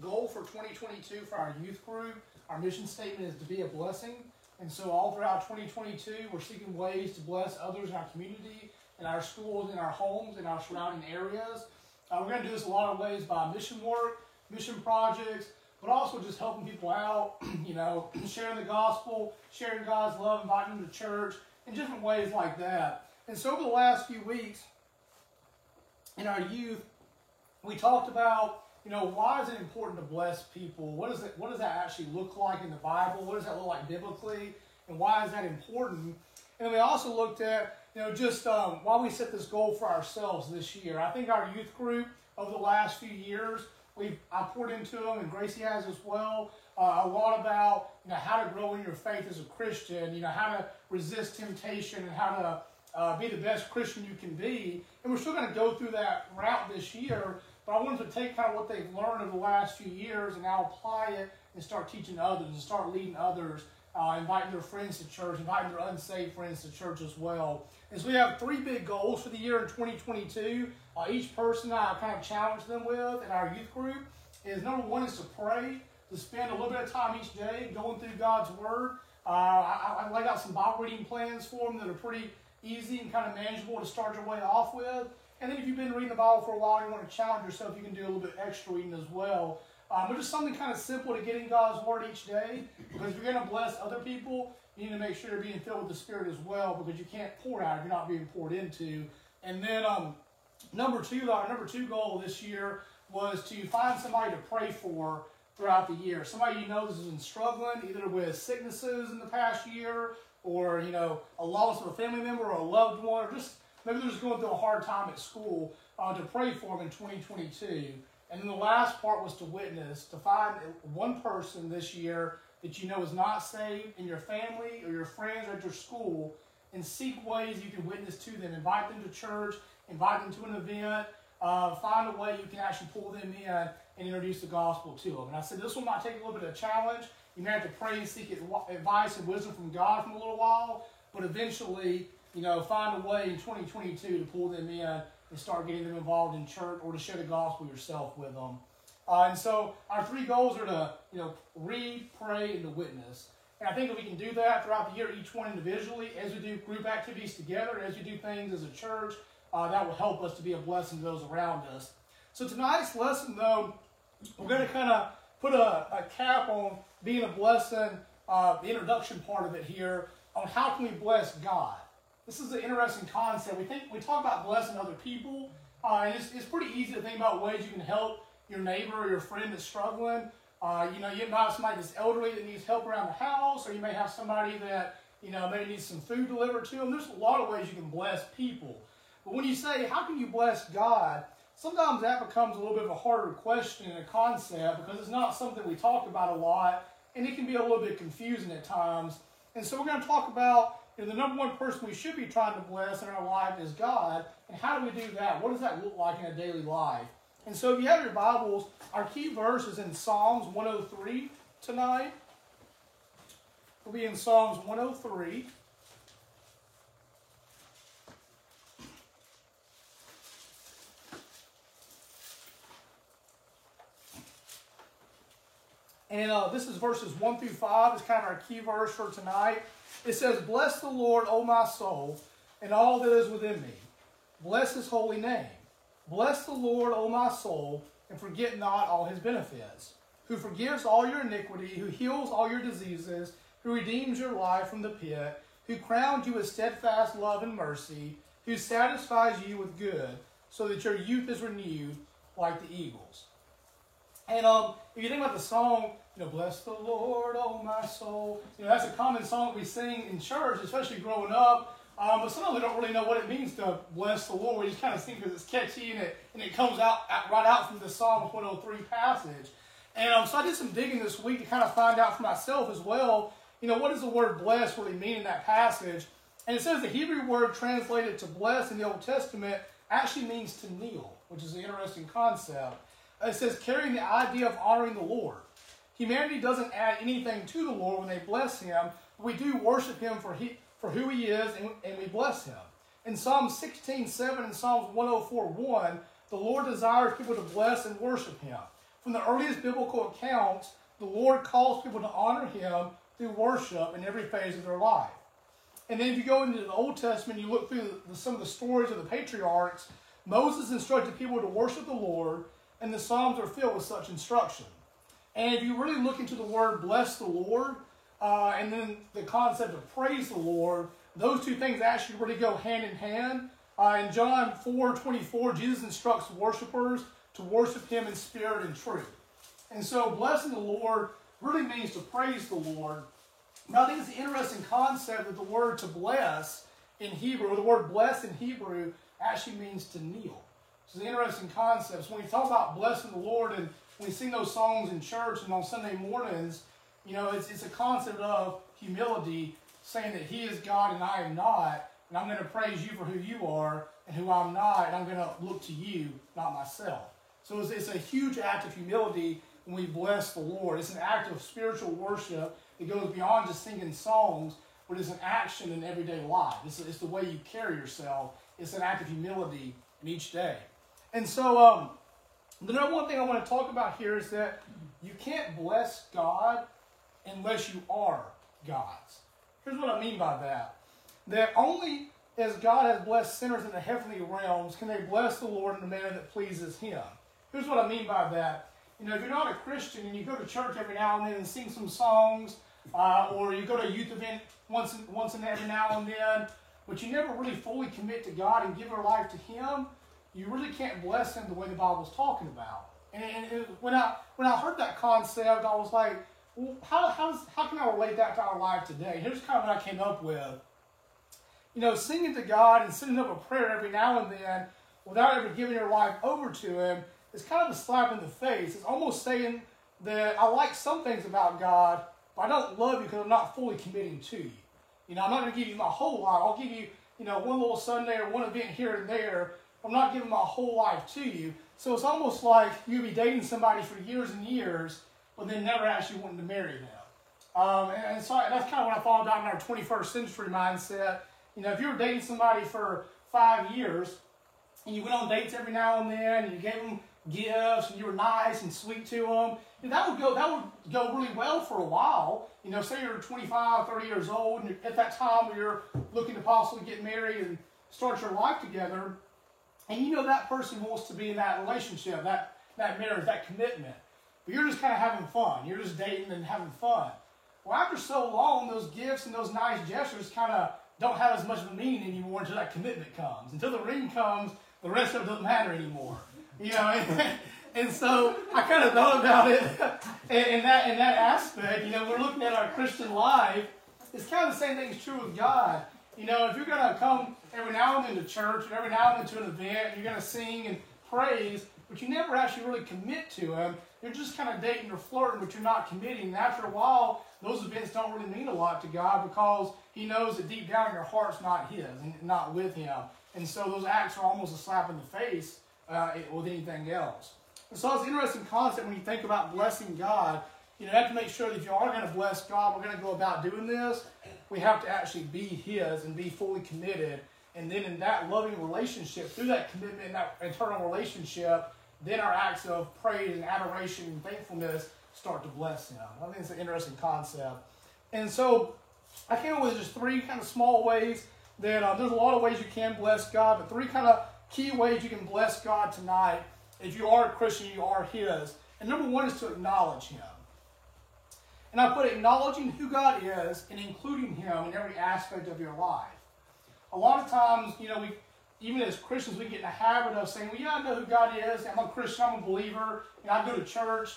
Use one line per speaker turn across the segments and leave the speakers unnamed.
goal for 2022 for our youth group, our mission statement is to be a blessing. And so all throughout 2022, we're seeking ways to bless others in our community, in our schools, in our homes, in our surrounding areas. Uh, we're going to do this a lot of ways by mission work, mission projects, but also just helping people out, you know, sharing the gospel, sharing God's love, inviting them to church, in different ways like that. And so over the last few weeks, in our youth, we talked about, you know, why is it important to bless people? What does it what does that actually look like in the Bible? What does that look like biblically? And why is that important? And we also looked at, you know, just um, why we set this goal for ourselves this year. I think our youth group over the last few years, we've I poured into them, and Gracie has as well. Uh, a lot about you know how to grow in your faith as a Christian, you know how to resist temptation, and how to uh, be the best Christian you can be. And we're still going to go through that route this year. But I wanted to take kind of what they've learned over the last few years and now apply it and start teaching others and start leading others, uh, inviting their friends to church, inviting their unsaved friends to church as well. And so we have three big goals for the year in 2022. Uh, each person I kind of challenge them with in our youth group is number one is to pray, to spend a little bit of time each day going through God's Word. Uh, I, I laid out some Bible reading plans for them that are pretty easy and kind of manageable to start your way off with. And then if you've been reading the Bible for a while and you want to challenge yourself, you can do a little bit extra reading as well. Um, but just something kind of simple to get in God's Word each day. Because if you're going to bless other people, you need to make sure you're being filled with the Spirit as well because you can't pour out if you're not being poured into. And then um, number two, our number two goal this year was to find somebody to pray for throughout the year. Somebody you know has been struggling either with sicknesses in the past year or, you know, a loss of a family member or a loved one or just maybe they're just going through a hard time at school uh, to pray for them in 2022. And then the last part was to witness, to find one person this year that you know is not saved in your family or your friends or at your school and seek ways you can witness to them. Invite them to church, invite them to an event, uh, find a way you can actually pull them in and introduce the gospel to them. And I said this one might take a little bit of a challenge. You may have to pray and seek advice and wisdom from God for a little while, but eventually, you know, find a way in 2022 to pull them in and start getting them involved in church or to share the gospel yourself with them. Uh, and so our three goals are to, you know, read, pray, and to witness. And I think that we can do that throughout the year, each one individually, as we do group activities together, as we do things as a church, uh, that will help us to be a blessing to those around us. So tonight's lesson, though, we're going to kind of put a, a, cap on being a blessing, uh, the introduction part of it here, on how can we bless God. This is an interesting concept. We think we talk about blessing other people, uh, and it's, it's pretty easy to think about ways you can help your neighbor or your friend that's struggling. Uh, you know, you might have somebody that's elderly that needs help around the house, or you may have somebody that you know maybe needs some food delivered to them. There's a lot of ways you can bless people. But when you say, how can you bless God? Sometimes that becomes a little bit of a harder question and a concept because it's not something we talk about a lot and it can be a little bit confusing at times. And so we're going to talk about the number one person we should be trying to bless in our life is God. And how do we do that? What does that look like in a daily life? And so if you have your Bibles, our key verse is in Psalms 103 tonight. We'll be in Psalms 103. And uh, this is verses 1 through 5. It's kind of our key verse for tonight. It says, Bless the Lord, O my soul, and all that is within me. Bless his holy name. Bless the Lord, O my soul, and forget not all his benefits. Who forgives all your iniquity, who heals all your diseases, who redeems your life from the pit, who crowns you with steadfast love and mercy, who satisfies you with good, so that your youth is renewed like the eagles. And um, if you think about the song, you know, bless the Lord, oh my soul. You know, that's a common song that we sing in church, especially growing up. Um, but sometimes we don't really know what it means to bless the Lord. We just kind of sing because it's catchy and it, and it comes out right out from the Psalm 103 passage. And um, so I did some digging this week to kind of find out for myself as well, you know, what does the word bless really mean in that passage? And it says the Hebrew word translated to bless in the Old Testament actually means to kneel, which is an interesting concept. It says carrying the idea of honoring the Lord. Humanity doesn't add anything to the Lord when they bless Him. We do worship Him for, he, for who He is, and, and we bless Him. In Psalm 16, 7 and Psalms 104, 1, the Lord desires people to bless and worship Him. from the earliest biblical accounts, the Lord calls people to honor Him through worship in every phase of their life. And then if you go into the Old Testament, and you look through the, some of the stories of the patriarchs, Moses instructed people to worship the Lord, and the Psalms are filled with such instruction. And if you really look into the word bless the Lord, uh, and then the concept of praise the Lord, those two things actually really go hand in hand. Uh, in John 4 24, Jesus instructs worshipers to worship him in spirit and truth. And so, blessing the Lord really means to praise the Lord. Now, I think it's an interesting concept that the word to bless in Hebrew, or the word bless in Hebrew, actually means to kneel. So, it's an interesting concept. So, when we talk about blessing the Lord and we sing those songs in church and on Sunday mornings, you know, it's, it's a concept of humility, saying that He is God and I am not, and I'm going to praise you for who you are and who I'm not, and I'm going to look to you, not myself. So it's, it's a huge act of humility when we bless the Lord. It's an act of spiritual worship that goes beyond just singing songs, but it's an action in everyday life. It's, it's the way you carry yourself. It's an act of humility in each day. And so, um, the number one thing I want to talk about here is that you can't bless God unless you are God's. Here's what I mean by that. That only as God has blessed sinners in the heavenly realms can they bless the Lord in a manner that pleases Him. Here's what I mean by that. You know, if you're not a Christian and you go to church every now and then and sing some songs, uh, or you go to a youth event once once and every now and then, but you never really fully commit to God and give your life to Him, you really can't bless Him the way the Bible's talking about. And, and when I when I heard that concept, I was like, well, how, how, how can I relate that to our life today? Here's kind of what I came up with. You know, singing to God and sending up a prayer every now and then without ever giving your life over to Him is kind of a slap in the face. It's almost saying that I like some things about God, but I don't love you because I'm not fully committing to you. You know, I'm not going to give you my whole life. I'll give you, you know, one little Sunday or one event here and there. I'm not giving my whole life to you. So it's almost like you'd be dating somebody for years and years but then never actually wanting to marry them. Um, and, and, so that's kind of what I thought about in our 21st century mindset. You know, if you were dating somebody for five years and you went on dates every now and then and you gave them gifts and you were nice and sweet to them, that would go that would go really well for a while. You know, say you're 25, 30 years old and at that time where you're looking to possibly get married and start your life together, and you know that person wants to be in that relationship, that that marriage, that commitment. But you're just kind of having fun. You're just dating and having fun. Well, after so long, those gifts and those nice gestures kind of don't have as much of a meaning anymore until that commitment comes. Until the ring comes, the rest of it doesn't matter anymore. You know, and, so I kind of thought about it in, that in that aspect. You know, we're looking at our Christian life. It's kind of the same thing is true with God. You know, if you're going to come every now and then to church, and every now and then to an event, you're going to sing and praise, but you never actually really commit to Him, you're just kind of dating or flirting, but you're not committing. And after a while, those events don't really mean a lot to God because He knows that deep down your heart's not His and not with Him. And so those acts are almost a slap in the face uh, with anything else. And so it's an interesting concept when you think about blessing God. You know, have to make sure that if you are going to bless God, we're going to go about doing this. We have to actually be His and be fully committed. And then in that loving relationship, through that commitment, that internal relationship, then our acts of praise and adoration and thankfulness start to bless Him. I think it's an interesting concept. And so I came up with just three kind of small ways that uh, there's a lot of ways you can bless God, but three kind of key ways you can bless God tonight. If you are a Christian, you are His. And number one is to acknowledge Him. And I put acknowledging who God is and including Him in every aspect of your life. A lot of times, you know, we even as Christians, we get in the habit of saying, well, yeah, I know who God is. I'm a Christian. I'm a believer. Know, I go to church.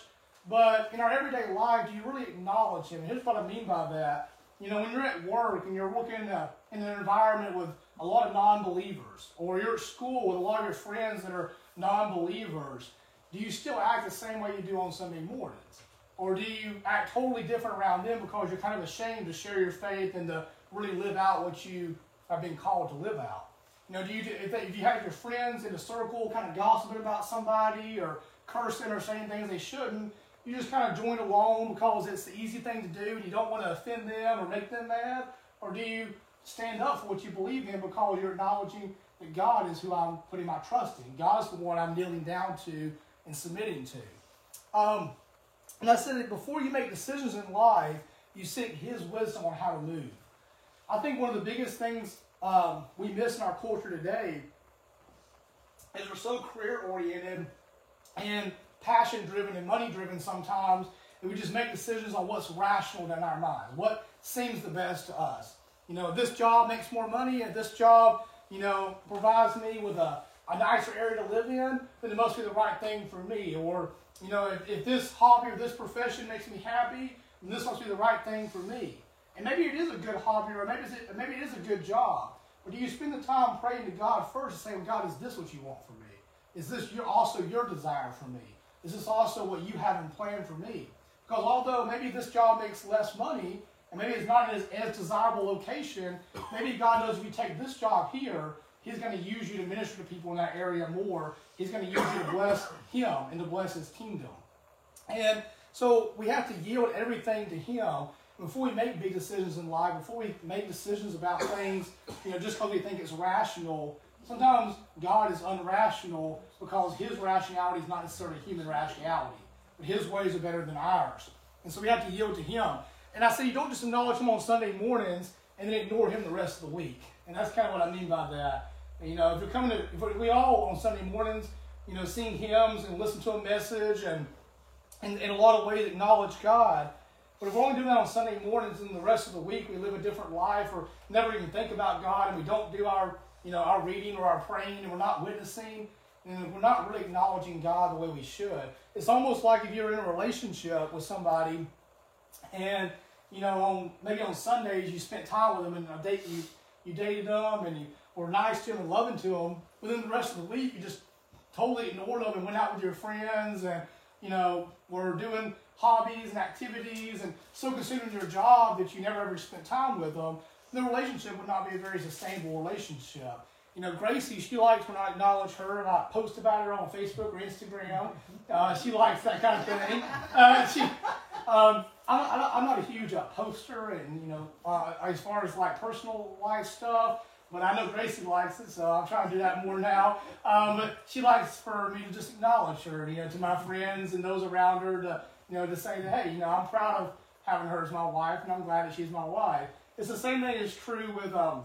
But in our everyday life, do you really acknowledge Him? And here's what I mean by that. You know, when you're at work and you're working in, a, in an environment with a lot of non believers, or you're at school with a lot of your friends that are non believers, do you still act the same way you do on Sunday mornings? Or do you act totally different around them because you're kind of ashamed to share your faith and to really live out what you have been called to live out? You know, do you if, if you have your friends in a circle kind of gossiping about somebody or cursing or saying things they shouldn't, you just kind of join along because it's the easy thing to do and you don't want to offend them or make them mad? Or do you stand up for what you believe in because you're acknowledging that God is who I'm putting my trust in? God is the one I'm kneeling down to and submitting to. Um, and I said that before you make decisions in life, you seek His wisdom on how to move. I think one of the biggest things um, we miss in our culture today is we're so career oriented and passion driven and money driven sometimes that we just make decisions on what's rational in our minds, what seems the best to us. You know, this job makes more money and this job, you know, provides me with a, a nicer area to live in, then it must be the right thing for me. Or, you know, if, if this hobby or this profession makes me happy, then this must be the right thing for me. And maybe it is a good hobby or maybe, it, maybe it is a good job. But do you spend the time praying to God first and saying, God, is this what you want for me? Is this your, also your desire for me? Is this also what you have in plan for me? Because although maybe this job makes less money, and maybe it's not as, as desirable location, maybe God knows if you take this job here, He's going to use you to minister to people in that area more. He's going to use you to bless Him and to bless His kingdom. And so we have to yield everything to Him before we make big decisions in life, before we make decisions about things, you know, just because we think it's rational. Sometimes God is unrational because His rationality is not necessarily human rationality, but His ways are better than ours. And so we have to yield to Him. And I say you don't just acknowledge Him on Sunday mornings and then ignore Him the rest of the week. And that's kind of what I mean by that. And, you know, if you're coming to, if we all on Sunday mornings, you know, sing hymns and listen to a message and, in a lot of ways acknowledge God. But if we're only doing that on Sunday mornings and the rest of the week we live a different life or never even think about God and we don't do our, you know, our reading or our praying and we're not witnessing, and we're not really acknowledging God the way we should. It's almost like if you're in a relationship with somebody and you know, on maybe on Sundays you spent time with them and you you dated them and you were nice to them and loving to them, then the rest of the week you just totally ignored them and went out with your friends and you know were doing hobbies and activities and so consumed in your job that you never ever spent time with them. The relationship would not be a very sustainable relationship. You know, Gracie, she likes when I acknowledge her and I post about her on Facebook or Instagram. Uh, she likes that kind of thing. Uh, she, um, I'm, I'm not a huge uh, poster, and you know, uh, as far as like personal life stuff. But I know Gracie likes it, so I'm trying to do that more now. Um, but she likes for me to just acknowledge her, you know, to my friends and those around her, to you know, to say that hey, you know, I'm proud of having her as my wife, and I'm glad that she's my wife. It's the same thing is true with um,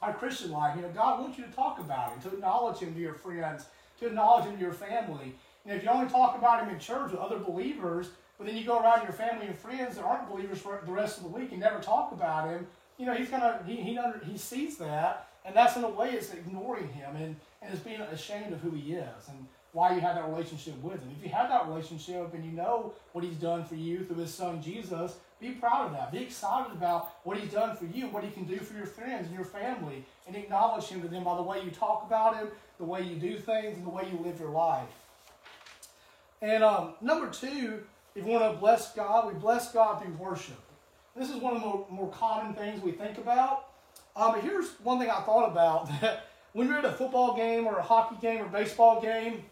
our Christian life. You know, God wants you to talk about Him, to acknowledge Him to your friends, to acknowledge Him to your family. And if you only talk about Him in church with other believers, but then you go around your family and friends that aren't believers for the rest of the week and never talk about him. You know, he's gonna he he under, he sees that, and that's in a way it's ignoring him and and it's being ashamed of who he is and why you have that relationship with him. If you have that relationship and you know what he's done for you through his son Jesus, be proud of that. Be excited about what he's done for you, what he can do for your friends and your family, and acknowledge him to them by the way you talk about him, the way you do things, and the way you live your life. And um, number two, if we want to bless God, we bless God through worship. This is one of the more, more common things we think about. Um, but here's one thing I thought about that when you're at a football game or a hockey game or baseball game,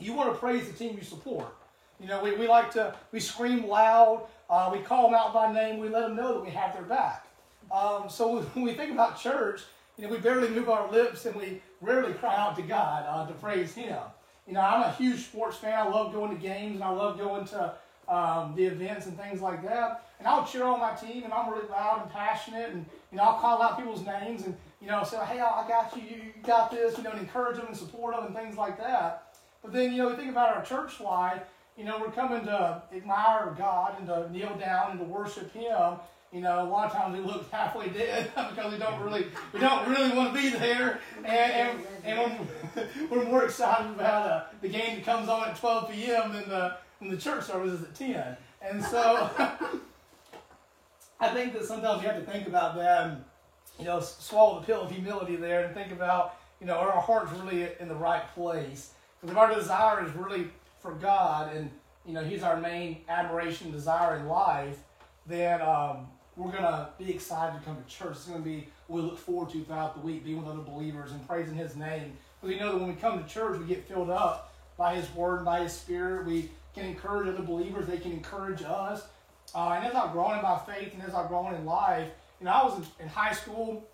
you want to praise the team you support. You know, we, we like to, we scream loud, uh, we call them out by name, we let them know that we have their back. Um, so when we think about church, you know, we barely move our lips and we rarely cry out to God uh, to praise Him. You know, I'm a huge sports fan. I love going to games and I love going to um, the events and things like that. And I'll cheer on my team, and I'm really loud and passionate, and you know I'll call out people's names, and you know say, hey, I got you, you got this, you know, and encourage them and support them and things like that. But then you know we think about our church life. You know, we're coming to admire God and to kneel down and to worship Him. You know, a lot of times we look halfway dead because we don't really we don't really want to be there, and and, and we're, we're more excited about uh, the game that comes on at 12 p.m. than the and the church service is at 10. And so I think that sometimes you have to think about that and, you know, swallow the pill of humility there and think about, you know, are our hearts really in the right place? Because if our desire is really for God and, you know, He's our main admiration, desire in life, then um, we're going to be excited to come to church. It's going to be we look forward to throughout the week, being with other believers and praising His name. Because we know that when we come to church, we get filled up by His Word, and by His Spirit. We can encourage other believers. They can encourage us. Uh, and as I've grown in my faith and as I've grown in life, you know, I was in, in high school.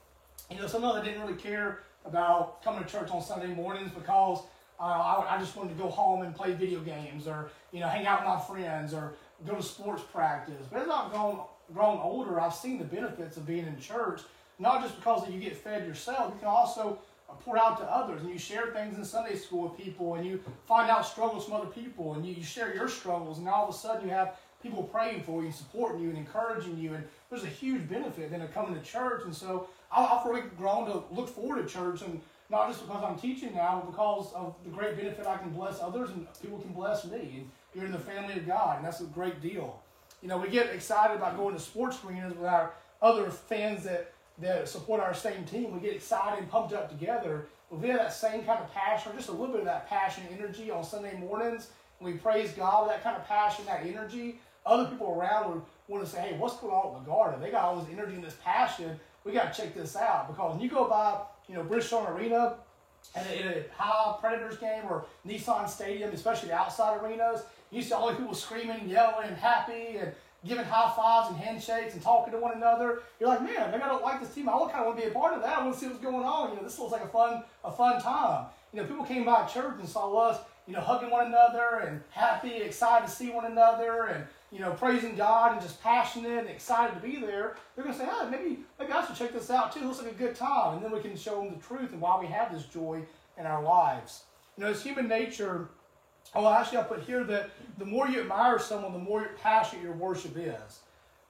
You know, sometimes I didn't really care about coming to church on Sunday mornings because uh, I, I just wanted to go home and play video games or, you know, hang out with my friends or go to sports practice. But as I've grown, grown older, I've seen the benefits of being in church, not just because you get fed yourself, you can also pour out to others and you share things in Sunday school with people and you find out struggles from other people and you, you share your struggles and all of a sudden you have people praying for you and supporting you and encouraging you and there's a huge benefit then of coming to church and so I've really grown to look forward to church and not just because I'm teaching now, but because of the great benefit I can bless others and people can bless me. And you're in the family of God, and that's a great deal. You know, we get excited about going to sports arenas with our other fans that, that support our same team. We get excited and pumped up together. But we have that same kind of passion, or just a little bit of that passion energy on Sunday mornings. And we praise God with that kind of passion, that energy. Other people around would want to say, hey, what's going on with LaGuardo? They got all this energy and this passion. We got to check this out. Because when you go by you know, Bridgestone Arena and a high Predators game or Nissan Stadium, especially the outside arenas, you see all the people screaming yelling and happy and giving high fives and handshakes and talking to one another. You're like, man, maybe I don't like this team. I kind of want to be a part of that. I want to see what's going on. You know, this looks like a fun, a fun time. You know, people came by church and saw us, you know, hugging one another and happy, excited to see one another and you know, praising God and just passionate and excited to be there, they're going to say, oh, maybe, maybe I should check this out too. It looks like a good time. And then we can show them the truth and why we have this joy in our lives. You know, it's human nature. Oh, actually, I'll put here that the more you admire someone, the more passionate your worship is.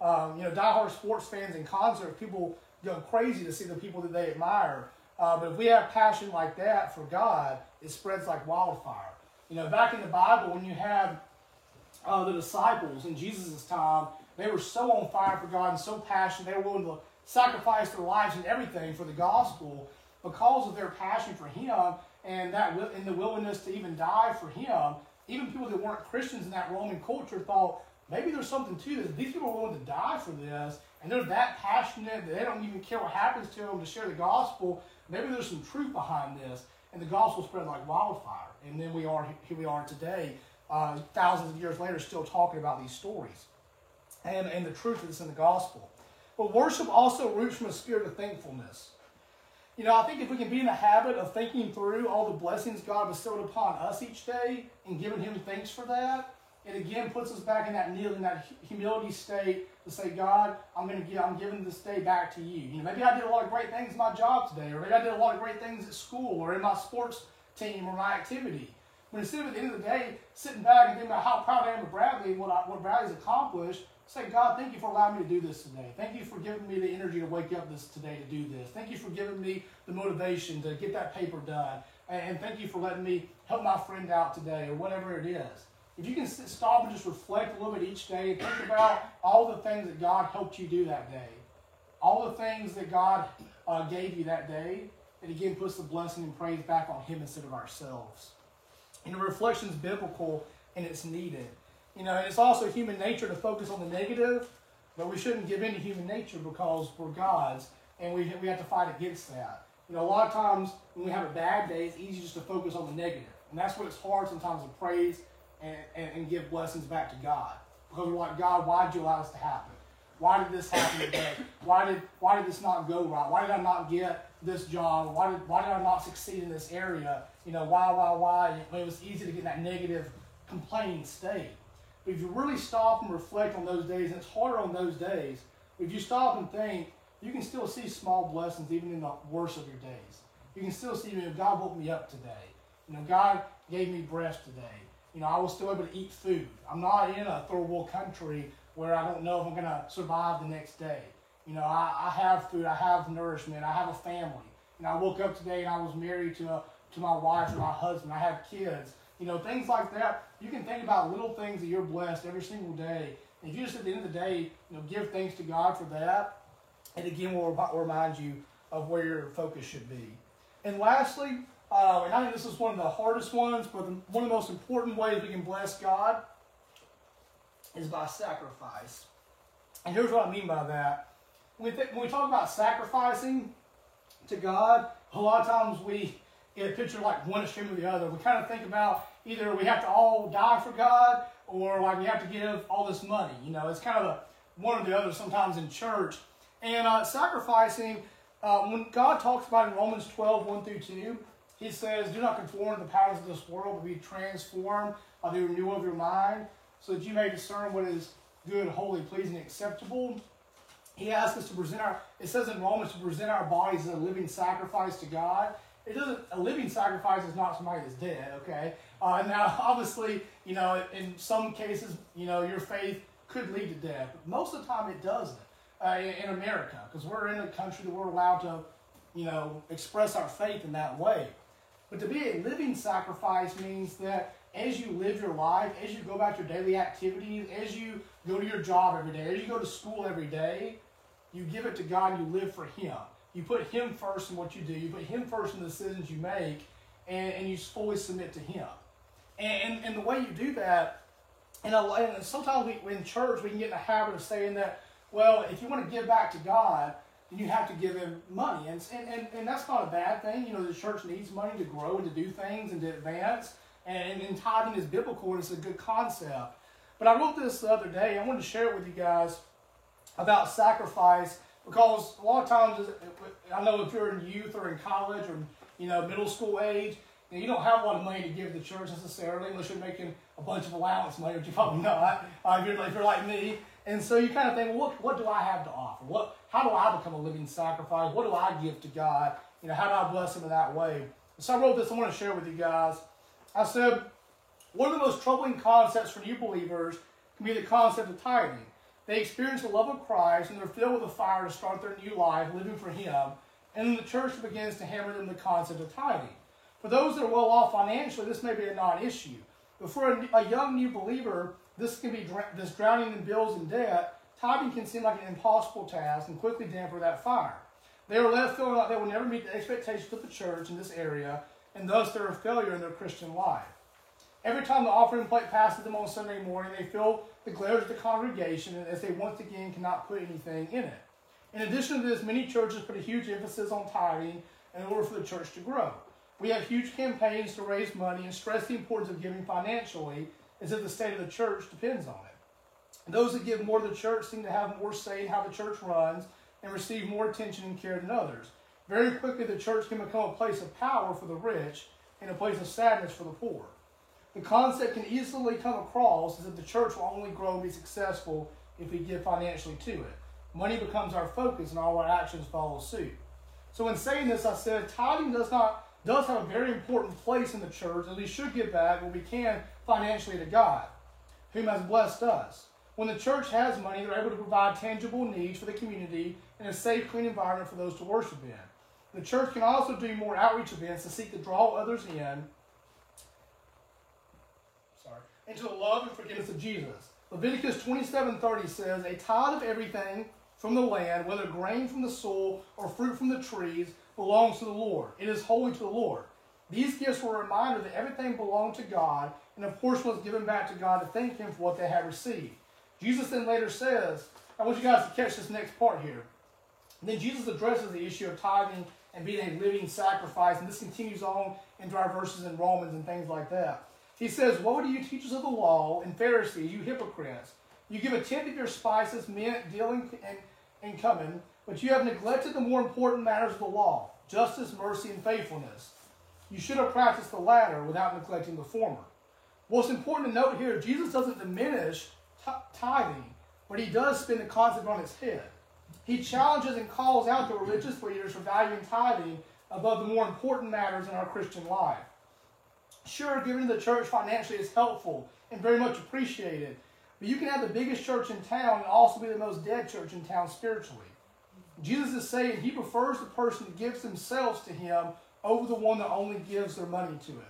Um, you know, diehard sports fans in concert, people go crazy to see the people that they admire. Uh, but if we have passion like that for God, it spreads like wildfire. You know, back in the Bible, when you have uh, the disciples in Jesus' time, they were so on fire for God and so passionate, they were willing to sacrifice their lives and everything for the gospel because of their passion for Him and that and the willingness to even die for Him. Even people that weren't Christians in that Roman culture thought maybe there's something to this. These people are willing to die for this, and they're that passionate that they don't even care what happens to them to share the gospel. Maybe there's some truth behind this, and the gospel spread like wildfire. And then we are here. We are today uh, thousands of years later, still talking about these stories and, and the truth that's in the gospel. But worship also roots from a spirit of thankfulness. You know, I think if we can be in the habit of thinking through all the blessings God bestowed upon us each day and giving Him thanks for that, it again puts us back in that kneeling, that humility state to say, God, I'm going to give, I'm giving this day back to you. You know, maybe I did a lot of great things in my job today, or maybe I did a lot of great things at school, or in my sports team, or my activity. But instead of at the end of the day sitting back and thinking about how proud I am of Bradley and what, I, what Bradley's accomplished, say, God, thank you for allowing me to do this today. Thank you for giving me the energy to wake up this today to do this. Thank you for giving me the motivation to get that paper done. And, thank you for letting me help my friend out today or whatever it is. If you can stop and just reflect a little bit each day and think about all the things that God helped you do that day, all the things that God uh, gave you that day, it again puts the blessing and praise back on Him instead of ourselves. And the reflection is biblical and it's needed. You know, it's also human nature to focus on the negative, but we shouldn't give in to human nature because we're God's and we, we have to fight against that. You know, a lot of times when we have a bad day, it's easy just to focus on the negative. And that's what it's hard sometimes to praise and, and, and give blessings back to God. Because we're like, God, why did you allow this to happen? Why did this happen today? Why did why did this not go right? Why did I not get this job? Why did why did I not succeed in this area? You know, why, why, why? It was easy to get in that negative complaining state. But if you really stop and reflect on those days, and it's harder on those days, if you stop and think, you can still see small blessings even in the worst of your days. You can still see, you know, God woke me up today. You know, God gave me breath today. You know, I was still able to eat food. I'm not in a third world country where I don't know if I'm going to survive the next day. You know, I, I have food, I have nourishment, I have a family. You know, I woke up today and I was married to a to my wife or my husband. I have kids. You know, things like that. You can think about little things that you're blessed every single day. And if you just at the end of the day, you know, give thanks to God for that, and again, will remind you of where your focus should be. And lastly, uh, and I think this is one of the hardest ones, but one of the most important ways we can bless God is by sacrifice. And here's what I mean by that. When we, th- when we talk about sacrificing to God, a lot of times we in a picture like one extreme or the other. We kind of think about either we have to all die for God or like we have to give all this money. You know, it's kind of a, one or the other sometimes in church. And uh, sacrificing, uh, when God talks about in Romans 12, 1 through 2, He says, Do not conform to the patterns of this world, but be transformed by the renewal of your mind, so that you may discern what is good, holy, pleasing, acceptable. He asks us to present our, it says in Romans, to present our bodies as a living sacrifice to God. It doesn't, a living sacrifice is not somebody that's dead, okay? Uh, now, obviously, you know, in some cases, you know, your faith could lead to death, but most of the time it doesn't uh, in, in America, because we're in a country that we're allowed to, you know, express our faith in that way. But to be a living sacrifice means that as you live your life, as you go about your daily activities, as you go to your job every day, as you go to school every day, you give it to God and you live for Him. You put Him first in what you do, you put Him first in the decisions you make, and, and you fully submit to Him. And, and, and the way you do that, and, and sometimes we, in church we can get in the habit of saying that, well, if you want to give back to God, then you have to give him money. And, and, and, that's not a bad thing. You know, the church needs money to grow and to do things and to advance. And, and tithing is biblical and it's a good concept. But I wrote this the other day. I wanted to share it with you guys about sacrifice because a lot of times, I know if you're in youth or in college or, you know, middle school age, you, don't have a lot of money to give the church necessarily unless you're making a bunch of allowance money, which you probably not uh, if, you're, if you're like me. And so you kind of think, well, what, what do I have to offer? What, how do I become a living sacrifice? What do I give to God? You know, how do I bless Him in that way? So I wrote this. I want to share with you guys. I said, one of the most troubling concepts for new believers can be the concept of tithing. They experience the love of Christ and they're filled with a fire to start their new life, living for Him. And then the church begins to hammer them the concept of tithing. For those that are well off financially, this may be a non issue. But for a, a young new believer, this can be this drowning in bills and debt. Tithing can seem like an impossible task and quickly damper that fire. They are left feeling like they will never meet the expectations of the church in this area, and thus they're a failure in their Christian life. Every time the offering plate passes them on Sunday morning, they feel the glares of the congregation as they once again cannot put anything in it. In addition to this, many churches put a huge emphasis on tithing in order for the church to grow. We have huge campaigns to raise money and stress the importance of giving financially as if the state of the church depends on it. Those that give more to the church seem to have more say in how the church runs and receive more attention and care than others. Very quickly, the church can become a place of power for the rich and a place of sadness for the poor. The concept can easily come across as if the church will only grow and be successful if we give financially to it. Money becomes our focus and all our actions follow suit. So in saying this, I said tithing does not does have a very important place in the church, and we should give back what we can financially to God, whom has blessed us. When the church has money, they're able to provide tangible needs for the community and a safe, clean environment for those to worship in. The church can also do more outreach events to seek to draw others in sorry, into the love and forgiveness of Jesus. Leviticus 27:30 says, A tithe of everything from the land, whether grain from the soil or fruit from the trees, belongs to the Lord. It is holy to the Lord. These gifts were a reminder that everything belonged to God, and of course was given back to God to thank Him for what they had received. Jesus then later says, I want you guys to catch this next part here. And then Jesus addresses the issue of tithing and being a living sacrifice, and this continues on into our verses in Romans and things like that. He says, Woe to you, teachers of the law and Pharisees, you hypocrites! You give a tenth of your spices, mint, and, and, and cumin, but you have neglected the more important matters of the law justice, mercy, and faithfulness. You should have practiced the latter without neglecting the former. What's important to note here, Jesus doesn't diminish t- tithing, but he does spin the concept on its head. He challenges and calls out the religious leaders for valuing tithing above the more important matters in our Christian life. Sure, giving to the church financially is helpful and very much appreciated, but you can have the biggest church in town and also be the most dead church in town spiritually. Jesus is saying he prefers the person that gives themselves to him over the one that only gives their money to him.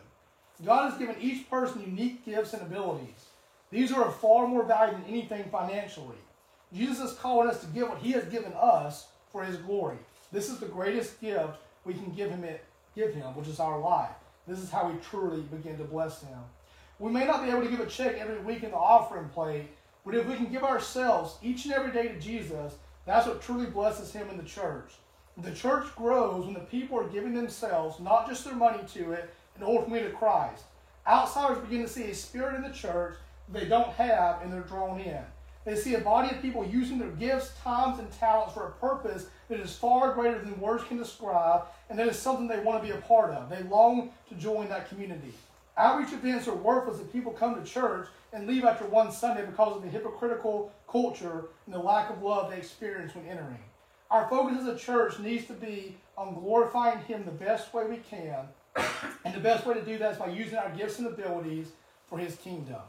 God has given each person unique gifts and abilities. These are of far more value than anything financially. Jesus is calling us to give what he has given us for his glory. This is the greatest gift we can give him, it, give him, which is our life. This is how we truly begin to bless him. We may not be able to give a check every week in the offering plate, but if we can give ourselves each and every day to Jesus, that's what truly blesses him in the church. The church grows when the people are giving themselves, not just their money to it, and ultimately to Christ. Outsiders begin to see a spirit in the church they don't have, and they're drawn in. They see a body of people using their gifts, times, and talents for a purpose that is far greater than words can describe, and that is something they want to be a part of. They long to join that community. Outreach events are worthless if people come to church and leave after one Sunday because of the hypocritical culture and the lack of love they experience when entering. Our focus as a church needs to be on glorifying Him the best way we can, and the best way to do that is by using our gifts and abilities for His kingdom.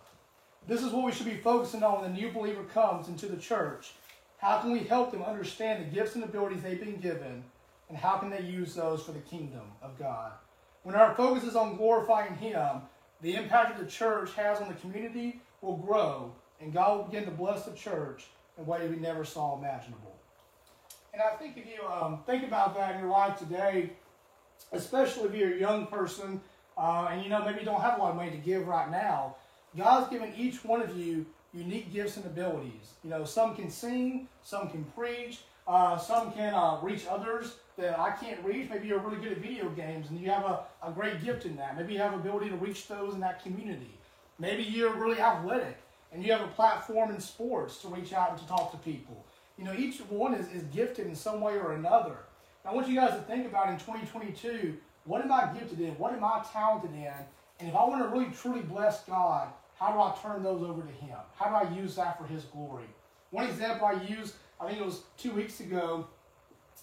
This is what we should be focusing on when the new believer comes into the church. How can we help them understand the gifts and abilities they've been given, and how can they use those for the kingdom of God? When our focus is on glorifying Him, the impact that the church has on the community will grow, and God will begin to bless the church in ways we never saw imaginable. And I think if you um, think about that in your life today, especially if you're a young person uh, and you know maybe you don't have a lot of money to give right now, God's given each one of you unique gifts and abilities. You know, some can sing, some can preach, uh, some can uh, reach others that I can't reach. Maybe you're really good at video games and you have a, a great gift in that. Maybe you have ability to reach those in that community. Maybe you're really athletic and you have a platform in sports to reach out and to talk to people. You know, each one is, is gifted in some way or another. I want you guys to think about in 2022, what am I gifted in? What am I talented in? And if I want to really truly bless God, how do I turn those over to Him? How do I use that for His glory? One example I used, I think it was two weeks ago,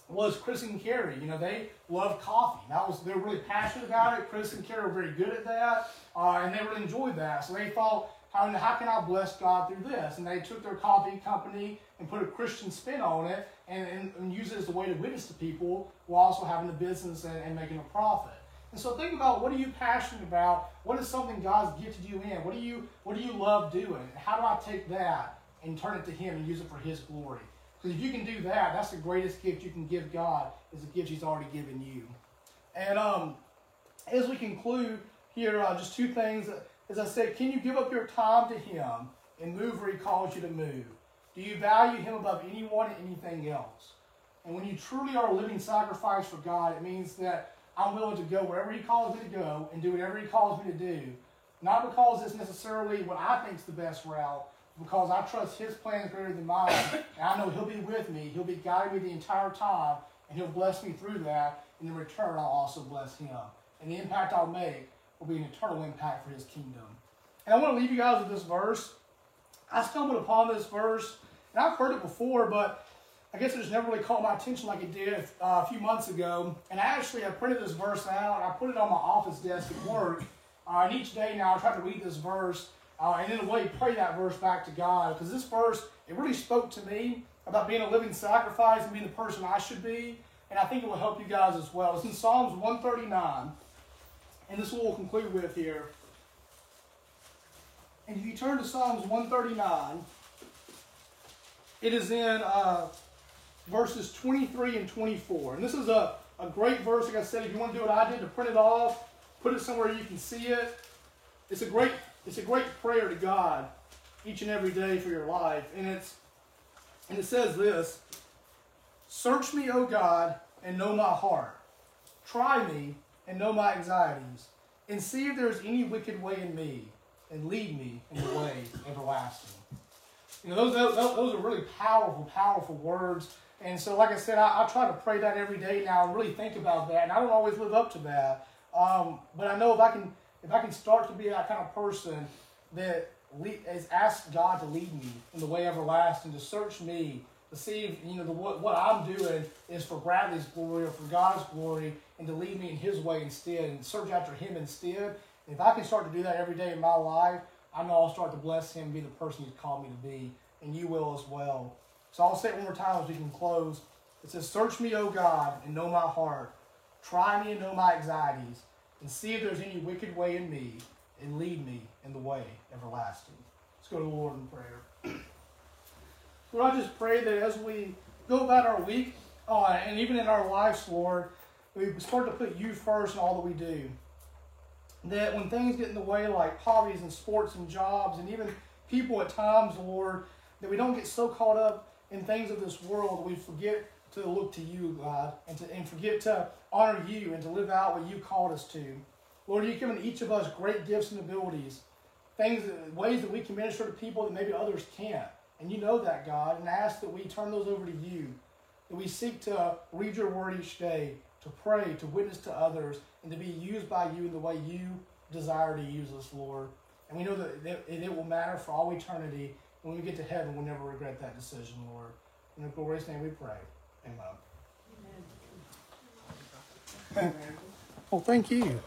was Chris and Carrie. You know, they love coffee. That was they're really passionate about it. Chris and Carrie were very good at that, uh, and they really enjoyed that. So they thought, how, how can I bless God through this? And they took their coffee company and put a Christian spin on it, and, and, and use it as a way to witness to people while also having a business and, and making a profit. And so think about what are you passionate about? What is something God's gifted you in? What do you what do you love doing? How do I take that and turn it to Him and use it for His glory? Because if you can do that, that's the greatest gift you can give God is the gift He's already given you. And um, as we conclude here, uh, just two things. As I said, can you give up your time to Him and move where He calls you to move? Do you value Him above anyone and anything else? And when you truly are a living sacrifice for God, it means that I'm willing to go wherever He calls me to go and do whatever He calls me to do. Not because it's necessarily what I think is the best route, because I trust His plan is greater than mine. And I know He'll be with me. He'll be guiding me the entire time, and He'll bless me through that. And in return, I'll also bless Him. And the impact I'll make will be an eternal impact for His kingdom. And I want to leave you guys with this verse. I stumbled upon this verse, and I've heard it before, but I guess it just never really caught my attention like it did uh, a few months ago. And actually I printed this verse out, and I put it on my office desk at work. Uh, and each day now I try to read this verse uh, and in a way pray that verse back to God because this verse it really spoke to me about being a living sacrifice and being the person I should be, and I think it will help you guys as well. It's in Psalms 139, and this we'll conclude with here. And if you turn to Psalms 139, it is in uh, verses 23 and 24. And this is a, a great verse. Like I said, if you want to do what I did to print it off, put it somewhere you can see it. It's a great it's a great prayer to God each and every day for your life. And it's and it says this Search me, O God, and know my heart. Try me and know my anxieties, and see if there is any wicked way in me, and lead me in the way everlasting. You know, those, those, those are really powerful, powerful words. And so, like I said, I, I, try to pray that every day now and really think about that. And I don't always live up to that. Um, but I know if I can if I can start to be that kind of person that is ask God to lead me in the way everlasting, to search me, to see if, you know the, what, what I'm doing is for Bradley's glory or for God's glory, and to lead me in His way instead, and search after Him instead. If I can start to do that every day in my life, I know I'll start to bless Him, be the person He's called me to be, and you will as well. So I'll say it one more time as we can close. It says, "Search me, O God, and know my heart. Try me and know my anxieties." and see if there's any wicked way in me, and lead me in the way everlasting. Let's go to the Lord in prayer. Lord, I just pray that as we go about our week, uh, and even in our lives, Lord, we start to put you first in all that we do. That when things get in the way, like hobbies and sports and jobs, and even people at times, Lord, that we don't get so caught up in things of this world we forget to look to you, God, and to and forget to honor you and to live out what you called us to. Lord, you've given each of us great gifts and abilities, things, ways that we can minister to people that maybe others can't. And you know that, God, and I ask that we turn those over to you, that we seek to read your word each day, to pray, to witness to others, and to be used by you in the way you desire to use us, Lord. And we know that it, it will matter for all eternity. When we get to heaven, we'll never regret that decision, Lord. In your glorious name we pray. Amen. Amen. Well, thank you.